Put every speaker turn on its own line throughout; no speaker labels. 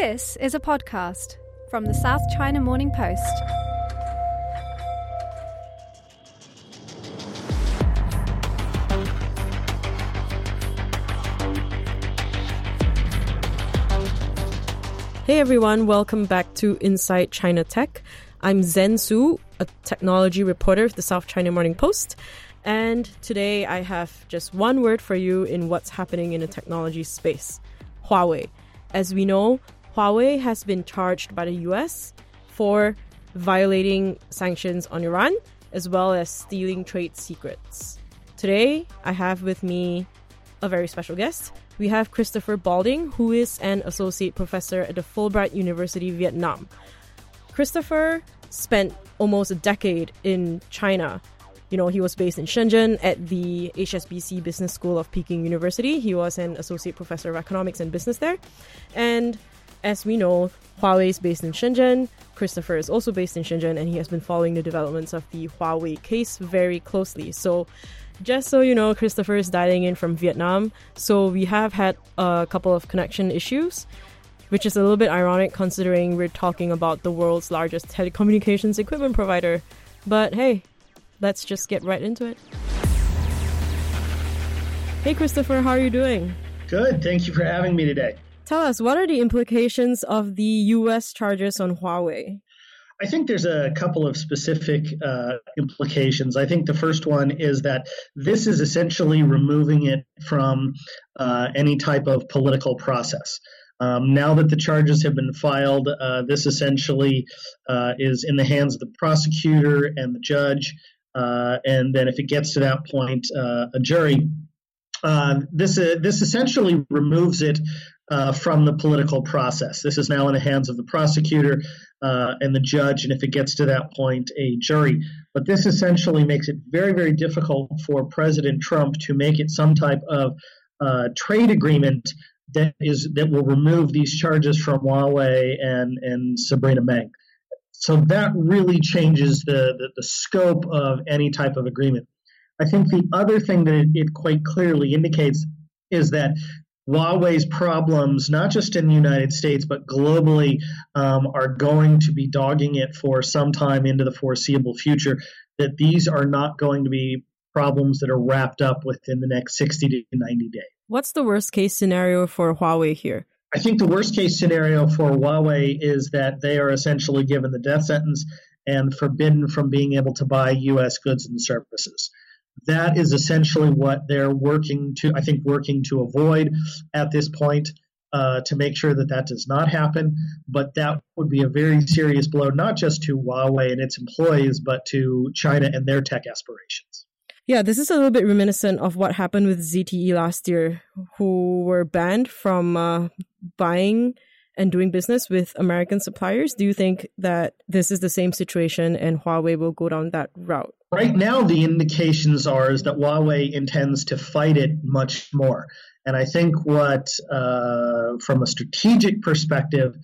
This is a podcast from the South China Morning Post.
Hey everyone, welcome back to Inside China Tech. I'm Zen Soo, a technology reporter of the South China Morning Post. And today I have just one word for you in what's happening in the technology space Huawei. As we know, Huawei has been charged by the US for violating sanctions on Iran as well as stealing trade secrets. Today, I have with me a very special guest. We have Christopher Balding, who is an associate professor at the Fulbright University, Vietnam. Christopher spent almost a decade in China. You know, he was based in Shenzhen at the HSBC Business School of Peking University. He was an associate professor of economics and business there. And as we know, Huawei is based in Shenzhen. Christopher is also based in Shenzhen, and he has been following the developments of the Huawei case very closely. So, just so you know, Christopher is dialing in from Vietnam. So, we have had a couple of connection issues, which is a little bit ironic considering we're talking about the world's largest telecommunications equipment provider. But hey, let's just get right into it. Hey, Christopher, how are you doing?
Good. Thank you for having me today.
Tell us, what are the implications of the US charges on Huawei?
I think there's a couple of specific uh, implications. I think the first one is that this is essentially removing it from uh, any type of political process. Um, now that the charges have been filed, uh, this essentially uh, is in the hands of the prosecutor and the judge. Uh, and then, if it gets to that point, uh, a jury. this this essentially removes it uh, from the political process. This is now in the hands of the prosecutor uh, and the judge, and if it gets to that point, a jury. But this essentially makes it very, very difficult for President Trump to make it some type of uh, trade agreement that is that will remove these charges from Huawei and and Sabrina Meng. So that really changes the, the, the scope of any type of agreement. I think the other thing that it, it quite clearly indicates is that Huawei's problems, not just in the United States, but globally, um, are going to be dogging it for some time into the foreseeable future. That these are not going to be problems that are wrapped up within the next 60 to 90 days.
What's the worst case scenario for Huawei here?
I think the worst case scenario for Huawei is that they are essentially given the death sentence and forbidden from being able to buy U.S. goods and services that is essentially what they're working to, I think, working to avoid at this point uh, to make sure that that does not happen. But that would be a very serious blow, not just to Huawei and its employees, but to China and their tech aspirations.
Yeah, this is a little bit reminiscent of what happened with ZTE last year, who were banned from uh, buying and doing business with American suppliers. Do you think that this is the same situation and Huawei will go down that route?
Right now, the indications are is that Huawei intends to fight it much more. And I think what, uh, from a strategic perspective,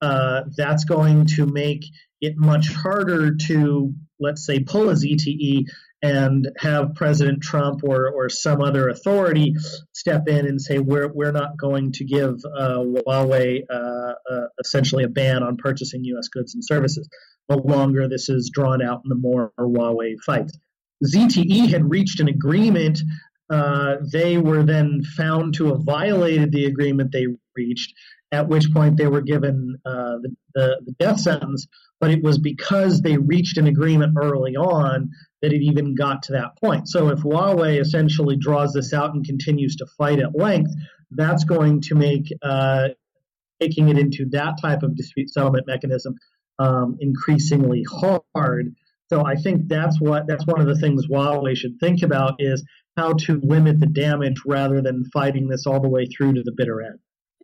uh, that's going to make it much harder to, let's say, pull a ZTE and have President Trump or, or some other authority step in and say we're we're not going to give uh, Huawei uh, uh, essentially a ban on purchasing U.S. goods and services. The longer this is drawn out, the more Huawei fights. ZTE had reached an agreement. Uh, they were then found to have violated the agreement they reached, at which point they were given uh, the, the, the death sentence. But it was because they reached an agreement early on that it even got to that point. So if Huawei essentially draws this out and continues to fight at length, that's going to make uh, taking it into that type of dispute settlement mechanism um, increasingly hard So I think that's what that's one of the things Huawei should think about is how to limit the damage rather than fighting this all the way through to the bitter end.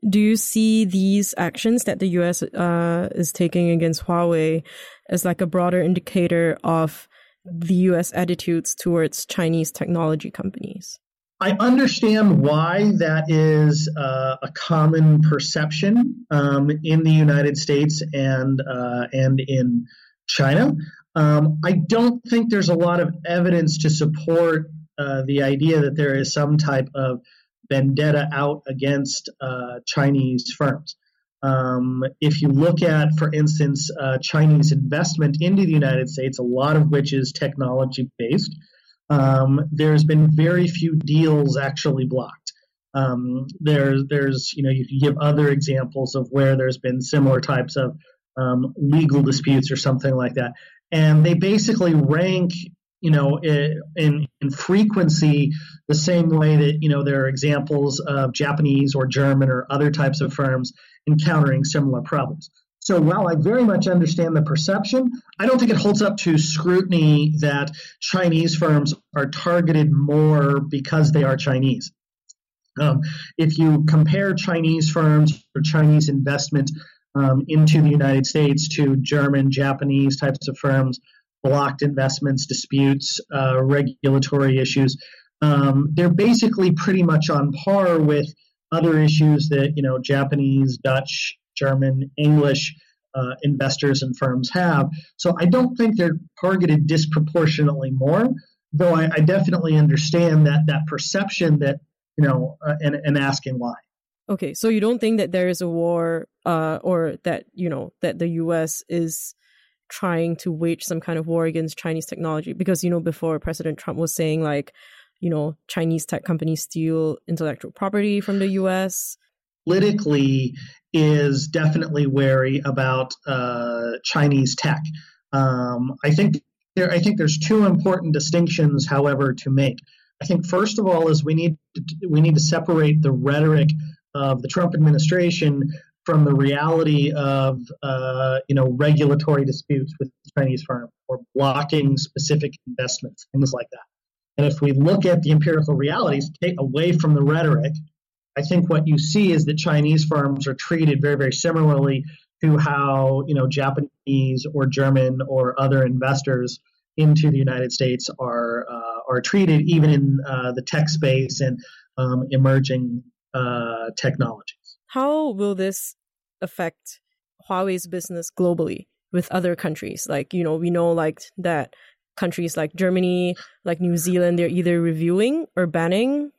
Do you see these actions that the U.S. Uh, is taking against Huawei as like a broader indicator of the U.S. attitudes towards Chinese technology companies?
I understand why that is uh, a common perception um, in the United States and uh, and in China. Um, I don't think there's a lot of evidence to support uh, the idea that there is some type of vendetta out against uh, Chinese firms. Um, if you look at, for instance, uh, Chinese investment into the United States, a lot of which is technology based, um, there's been very few deals actually blocked. Um, there, there's, you know, you can give other examples of where there's been similar types of um, legal disputes or something like that, and they basically rank you know, in, in frequency, the same way that, you know, there are examples of Japanese or German or other types of firms encountering similar problems. So while I very much understand the perception, I don't think it holds up to scrutiny that Chinese firms are targeted more because they are Chinese. Um, if you compare Chinese firms or Chinese investment um, into the United States to German, Japanese types of firms, blocked investments, disputes, uh, regulatory issues. Um, they're basically pretty much on par with other issues that you know Japanese, Dutch, German, English uh, investors and firms have. So I don't think they're targeted disproportionately more. Though I, I definitely understand that that perception that you know uh, and, and asking why.
Okay, so you don't think that there is a war, uh, or that you know that the U.S. is trying to wage some kind of war against Chinese technology because you know before President Trump was saying like you know Chinese tech companies steal intellectual property from the U.S.
Politically, is definitely wary about uh, Chinese tech. Um, I think there. I think there's two important distinctions, however, to make. I think first of all is we need to, we need to separate the rhetoric of the Trump administration from the reality of uh, you know regulatory disputes with Chinese firms or blocking specific investments, things like that. And if we look at the empirical realities, take away from the rhetoric, I think what you see is that Chinese firms are treated very, very similarly to how you know Japanese or German or other investors into the United States are uh, are treated, even in uh, the tech space and um, emerging uh, technology.
How will this affect Huawei's business globally with other countries? Like, you know, we know like that countries like Germany, like New Zealand, they're either reviewing or banning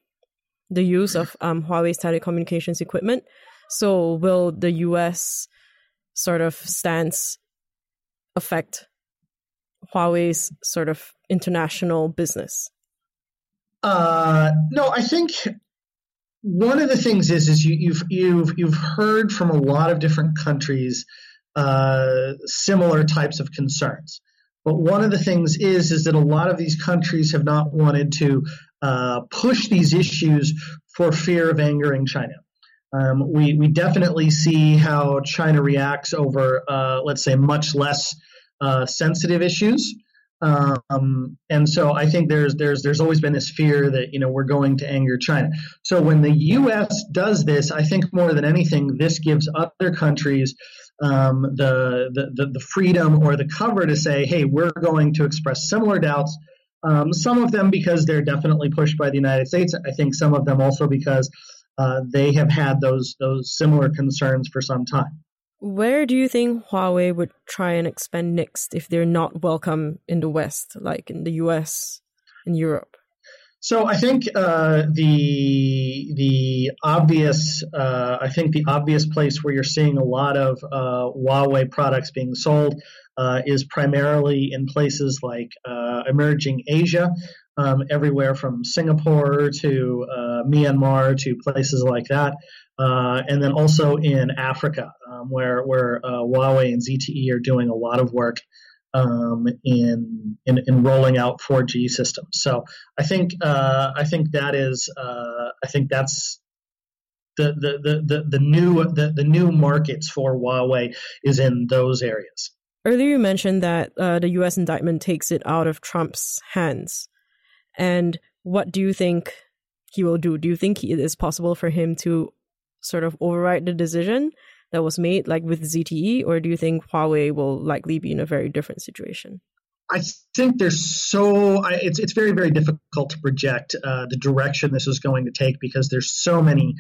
the use of um, Huawei's telecommunications equipment. So, will the U.S. sort of stance affect Huawei's sort of international business?
Uh, no, I think one of the things is is you, you've you've you've heard from a lot of different countries uh, similar types of concerns. But one of the things is is that a lot of these countries have not wanted to uh, push these issues for fear of angering China. Um, we we definitely see how China reacts over, uh, let's say, much less uh, sensitive issues. Um, and so I think there's there's there's always been this fear that you know we're going to anger China. So when the U.S. does this, I think more than anything, this gives other countries um, the, the, the the freedom or the cover to say, hey, we're going to express similar doubts. Um, some of them because they're definitely pushed by the United States. I think some of them also because uh, they have had those those similar concerns for some time.
Where do you think Huawei would try and expand next if they're not welcome in the West, like in the US and Europe?
So I think uh, the the obvious uh, I think the obvious place where you're seeing a lot of uh, Huawei products being sold uh, is primarily in places like uh, emerging Asia, um, everywhere from Singapore to uh, Myanmar to places like that and then also in Africa, um, where where uh, Huawei and ZTE are doing a lot of work um, in, in, in rolling out 4G systems. So I think uh, I think that is uh, I think that's the the, the, the, new the, the new markets for Huawei is in those areas.
Earlier, you mentioned that uh, the U.S. indictment takes it out of Trump's hands. And what do you think he will do? Do you think it is possible for him to sort of override the decision that was made, like with ZTE, or do you think Huawei will likely be in a very different situation?
I think there's so I, it's it's very very difficult to project uh, the direction this is going to take because there's so many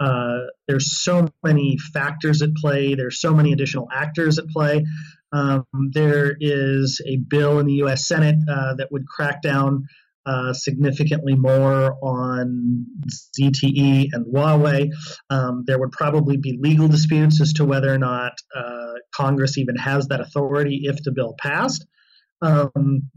uh, there's so many factors at play. There's so many additional actors at play. Um, there is a bill in the U.S. Senate uh, that would crack down uh, significantly more on ZTE and Huawei. Um, there would probably be legal disputes as to whether or not uh, Congress even has that authority if the bill passed. Um,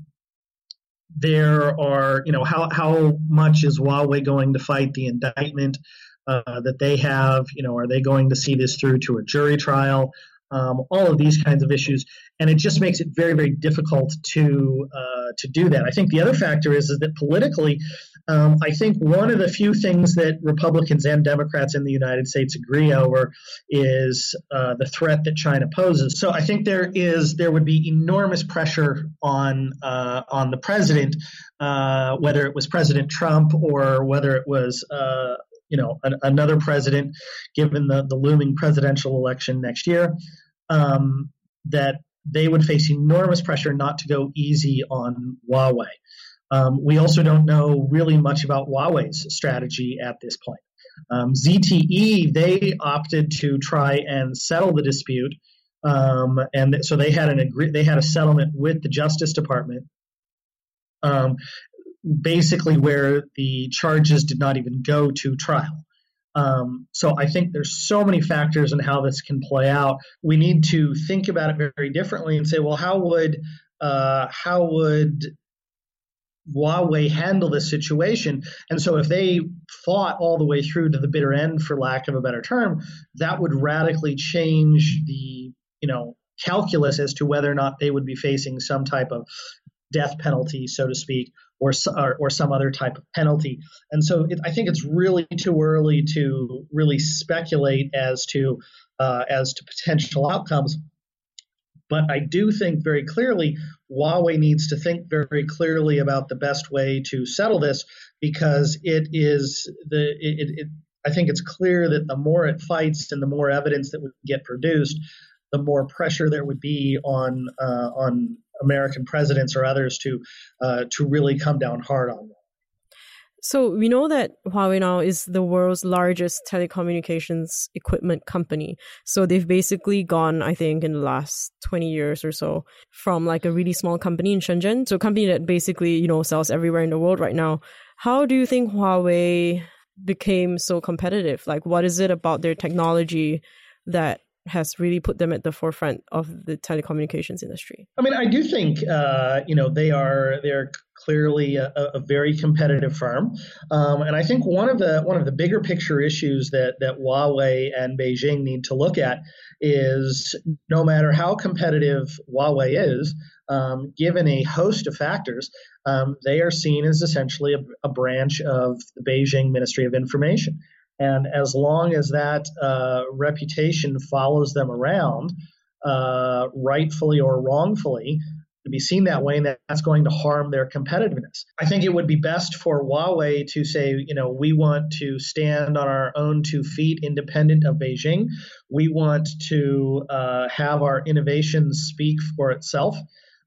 there are, you know, how, how much is Huawei going to fight the indictment uh, that they have? You know, are they going to see this through to a jury trial? Um, all of these kinds of issues, and it just makes it very, very difficult to uh, to do that. I think the other factor is is that politically, um, I think one of the few things that Republicans and Democrats in the United States agree over is uh, the threat that China poses. So I think there is there would be enormous pressure on uh, on the president, uh, whether it was President Trump or whether it was uh, you know an, another president, given the the looming presidential election next year, um, that they would face enormous pressure not to go easy on Huawei. Um, we also don't know really much about Huawei's strategy at this point. Um, ZTE they opted to try and settle the dispute, um, and so they had an agree- they had a settlement with the Justice Department um, basically where the charges did not even go to trial. Um, so I think there's so many factors in how this can play out. We need to think about it very, differently and say, well, how would uh, how would Huawei handle this situation? And so if they fought all the way through to the bitter end, for lack of a better term, that would radically change the you know calculus as to whether or not they would be facing some type of death penalty, so to speak, or, or, or some other type of penalty. And so it, I think it's really too early to really speculate as to uh, as to potential outcomes. But I do think very clearly Huawei needs to think very clearly about the best way to settle this because it is the it, it, I think it's clear that the more it fights and the more evidence that would get produced, the more pressure there would be on uh, on American presidents or others to uh, to really come down hard on them.
So we know that Huawei now is the world's largest telecommunications equipment company. So they've basically gone, I think, in the last 20 years or so from like a really small company in Shenzhen to a company that basically, you know, sells everywhere in the world right now. How do you think Huawei became so competitive? Like what is it about their technology that has really put them at the forefront of the telecommunications industry.
I mean, I do think uh, you know they are they're clearly a, a very competitive firm, um, and I think one of the one of the bigger picture issues that that Huawei and Beijing need to look at is no matter how competitive Huawei is, um, given a host of factors, um, they are seen as essentially a, a branch of the Beijing Ministry of Information. And as long as that uh, reputation follows them around, uh, rightfully or wrongfully, to be seen that way, and that's going to harm their competitiveness. I think it would be best for Huawei to say, you know, we want to stand on our own two feet, independent of Beijing. We want to uh, have our innovations speak for itself.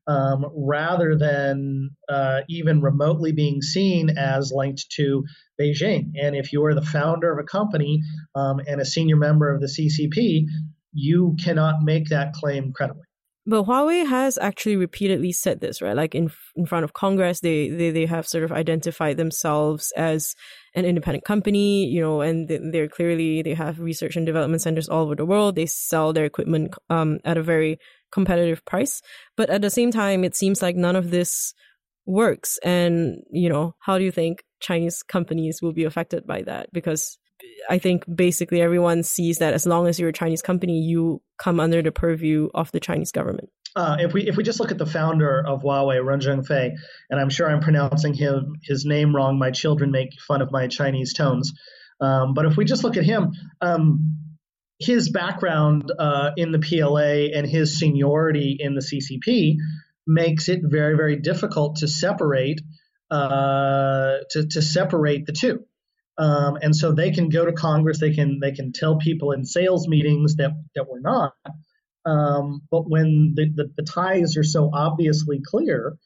Um, rather than uh, even remotely being seen as linked to Beijing. And if you are the founder of a company um, and a senior member of the CCP, you cannot make that claim credibly.
But Huawei has actually repeatedly said this, right? Like in in front of Congress, they they they have sort of identified themselves as an independent company, you know, and they're clearly they have research and development centers all over the world. They sell their equipment um, at a very competitive price, but at the same time, it seems like none of this works. And you know, how do you think Chinese companies will be affected by that because I think basically everyone sees that as long as you're a Chinese company, you come under the purview of the Chinese government.
Uh, if we if we just look at the founder of Huawei, Ren Zhengfei, and I'm sure I'm pronouncing him his name wrong. My children make fun of my Chinese tones, um, but if we just look at him, um, his background uh, in the PLA and his seniority in the CCP makes it very, very difficult to separate uh, to, to separate the two. Um, and so they can go to Congress, they can they can tell people in sales meetings that that we're not. Um, but when the, the, the, ties are so obviously clear,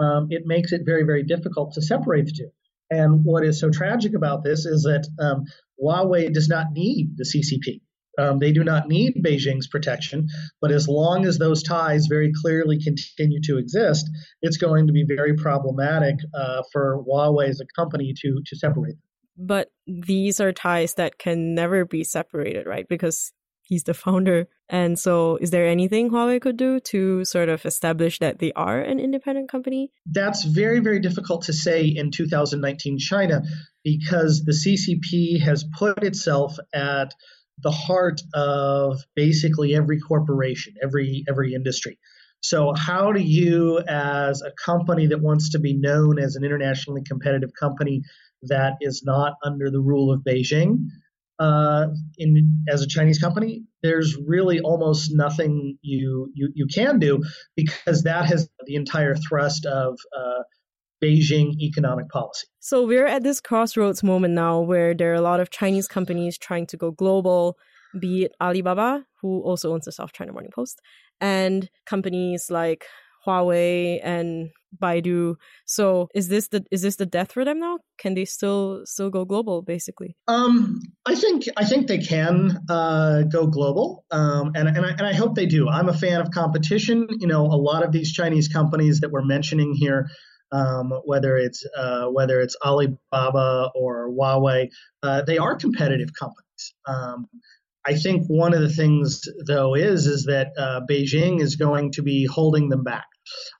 um, it makes it very very difficult to separate the two. And what is so tragic about this is that um, Huawei does not need the CCP. Um, they do not need Beijing's protection, but as long as those ties very clearly continue to exist, it's going to be very problematic uh, for Huawei as a company to to separate them.
But these are ties that can never be separated, right? Because he's the founder. And so, is there anything Huawei could do to sort of establish that they are an independent company?
That's very, very difficult to say in 2019 China because the CCP has put itself at the heart of basically every corporation, every every industry. So how do you as a company that wants to be known as an internationally competitive company that is not under the rule of Beijing uh, in as a Chinese company, there's really almost nothing you you, you can do because that has the entire thrust of uh, Beijing economic policy.
So we're at this crossroads moment now where there are a lot of Chinese companies trying to go global, be it Alibaba, who also owns the South China Morning Post, and companies like Huawei and Baidu. So is this the is this the death for them now? Can they still still go global basically?
Um, I think I think they can uh, go global, um, and and I, and I hope they do. I'm a fan of competition. You know, a lot of these Chinese companies that we're mentioning here um, whether it's uh, whether it's Alibaba or Huawei, uh, they are competitive companies. Um, I think one of the things, though, is is that uh, Beijing is going to be holding them back.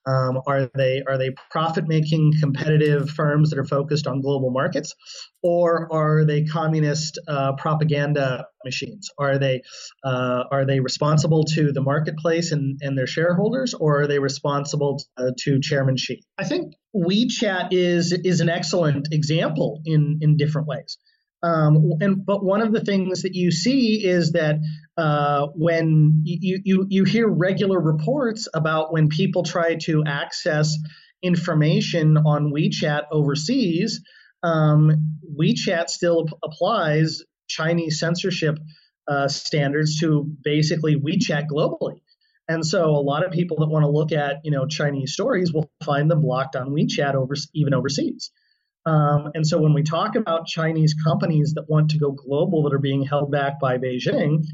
Um, are they are they profit making competitive firms that are focused on global markets, or are they communist uh, propaganda machines? Are they uh, are they responsible to the marketplace and, and their shareholders, or are they responsible to, uh, to Chairman Xi? I think WeChat is is an excellent example in in different ways. Um, and but one of the things that you see is that uh, when you, you you hear regular reports about when people try to access information on WeChat overseas, um, WeChat still applies Chinese censorship uh, standards to basically WeChat globally. And so a lot of people that want to look at you know Chinese stories will find them blocked on WeChat over even overseas. Um, and so when we talk about Chinese companies that want to go global that are being held back by Beijing,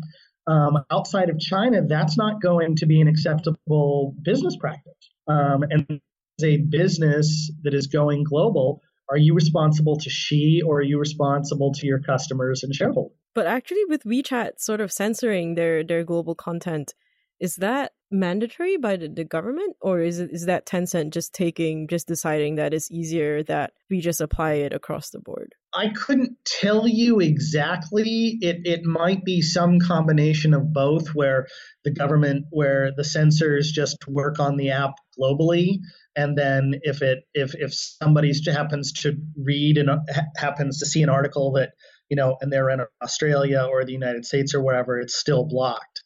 um, outside of China, that's not going to be an acceptable business practice. Um, and as a business that is going global, are you responsible to Xi or are you responsible to your customers and shareholders?
But actually, with WeChat sort of censoring their their global content, is that mandatory by the, the government or is it is that Tencent just taking just deciding that it's easier that we just apply it across the board?
I couldn't tell you exactly. It it might be some combination of both where the government where the censors just work on the app globally and then if it if if somebody happens to read and happens to see an article that you know and they're in Australia or the United States or wherever it's still blocked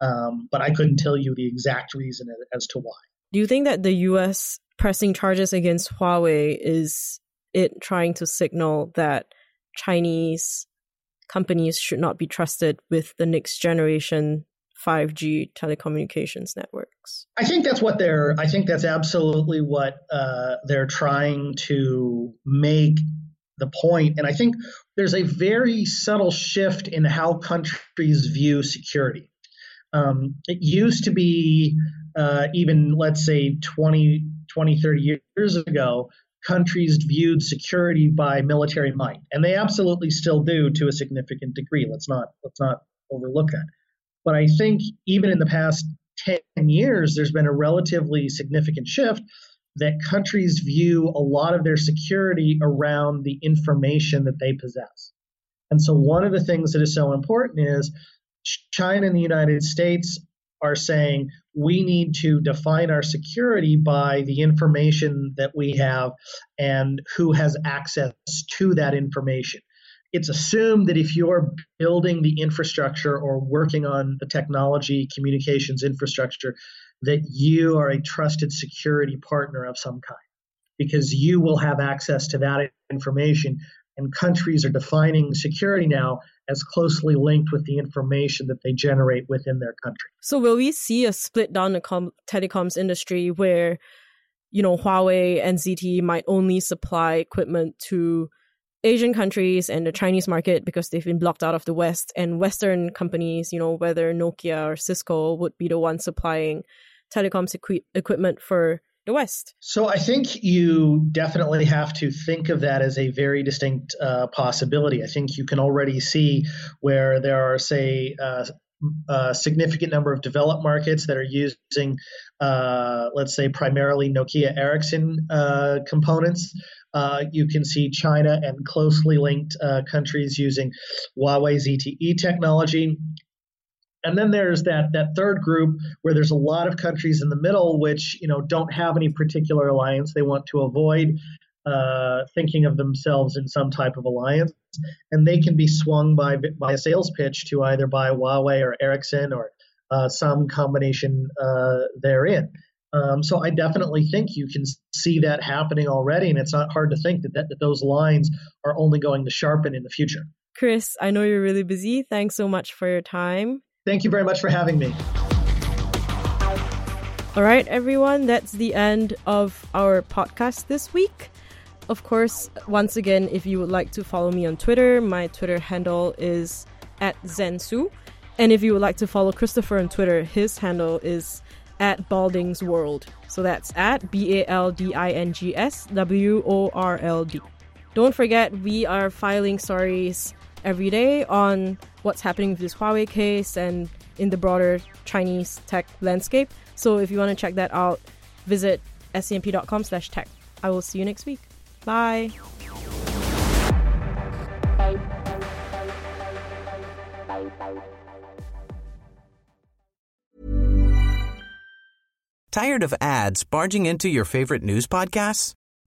um, but I couldn't tell you the exact reason as to why.
Do you think that the U.S. pressing charges against Huawei is it trying to signal that Chinese companies should not be trusted with the next generation 5G telecommunications networks?
I think that's what they're. I think that's absolutely what uh, they're trying to make the point. And I think there's a very subtle shift in how countries view security. Um, it used to be uh, even, let's say, 20, 20, 30 years ago, countries viewed security by military might, and they absolutely still do to a significant degree. Let's not let's not overlook that. But I think even in the past 10 years, there's been a relatively significant shift that countries view a lot of their security around the information that they possess. And so one of the things that is so important is China and the United States are saying we need to define our security by the information that we have and who has access to that information. it's assumed that if you're building the infrastructure or working on the technology communications infrastructure, that you are a trusted security partner of some kind because you will have access to that information. And countries are defining security now as closely linked with the information that they generate within their country.
So, will we see a split down the com- telecoms industry where, you know, Huawei and ZTE might only supply equipment to Asian countries and the Chinese market because they've been blocked out of the West, and Western companies, you know, whether Nokia or Cisco, would be the ones supplying telecoms equi- equipment for the West.
So I think you definitely have to think of that as a very distinct uh, possibility. I think you can already see where there are, say, uh, a significant number of developed markets that are using, uh, let's say, primarily Nokia Ericsson uh, components. Uh, you can see China and closely linked uh, countries using Huawei ZTE technology. And then there's that that third group where there's a lot of countries in the middle which you know don't have any particular alliance. They want to avoid uh, thinking of themselves in some type of alliance, and they can be swung by by a sales pitch to either buy Huawei or Ericsson or uh, some combination uh, therein. Um, so I definitely think you can see that happening already, and it's not hard to think that, that, that those lines are only going to sharpen in the future.
Chris, I know you're really busy. Thanks so much for your time.
Thank you very much for having me.
All right, everyone, that's the end of our podcast this week. Of course, once again, if you would like to follow me on Twitter, my Twitter handle is at Zensoo. And if you would like to follow Christopher on Twitter, his handle is at Baldings World. So that's at B A L D I N G S W O R L D. Don't forget, we are filing stories every day on what's happening with this Huawei case and in the broader Chinese tech landscape. So if you want to check that out, visit scmp.com slash tech. I will see you next week. Bye.
Tired of ads barging into your favorite news podcasts?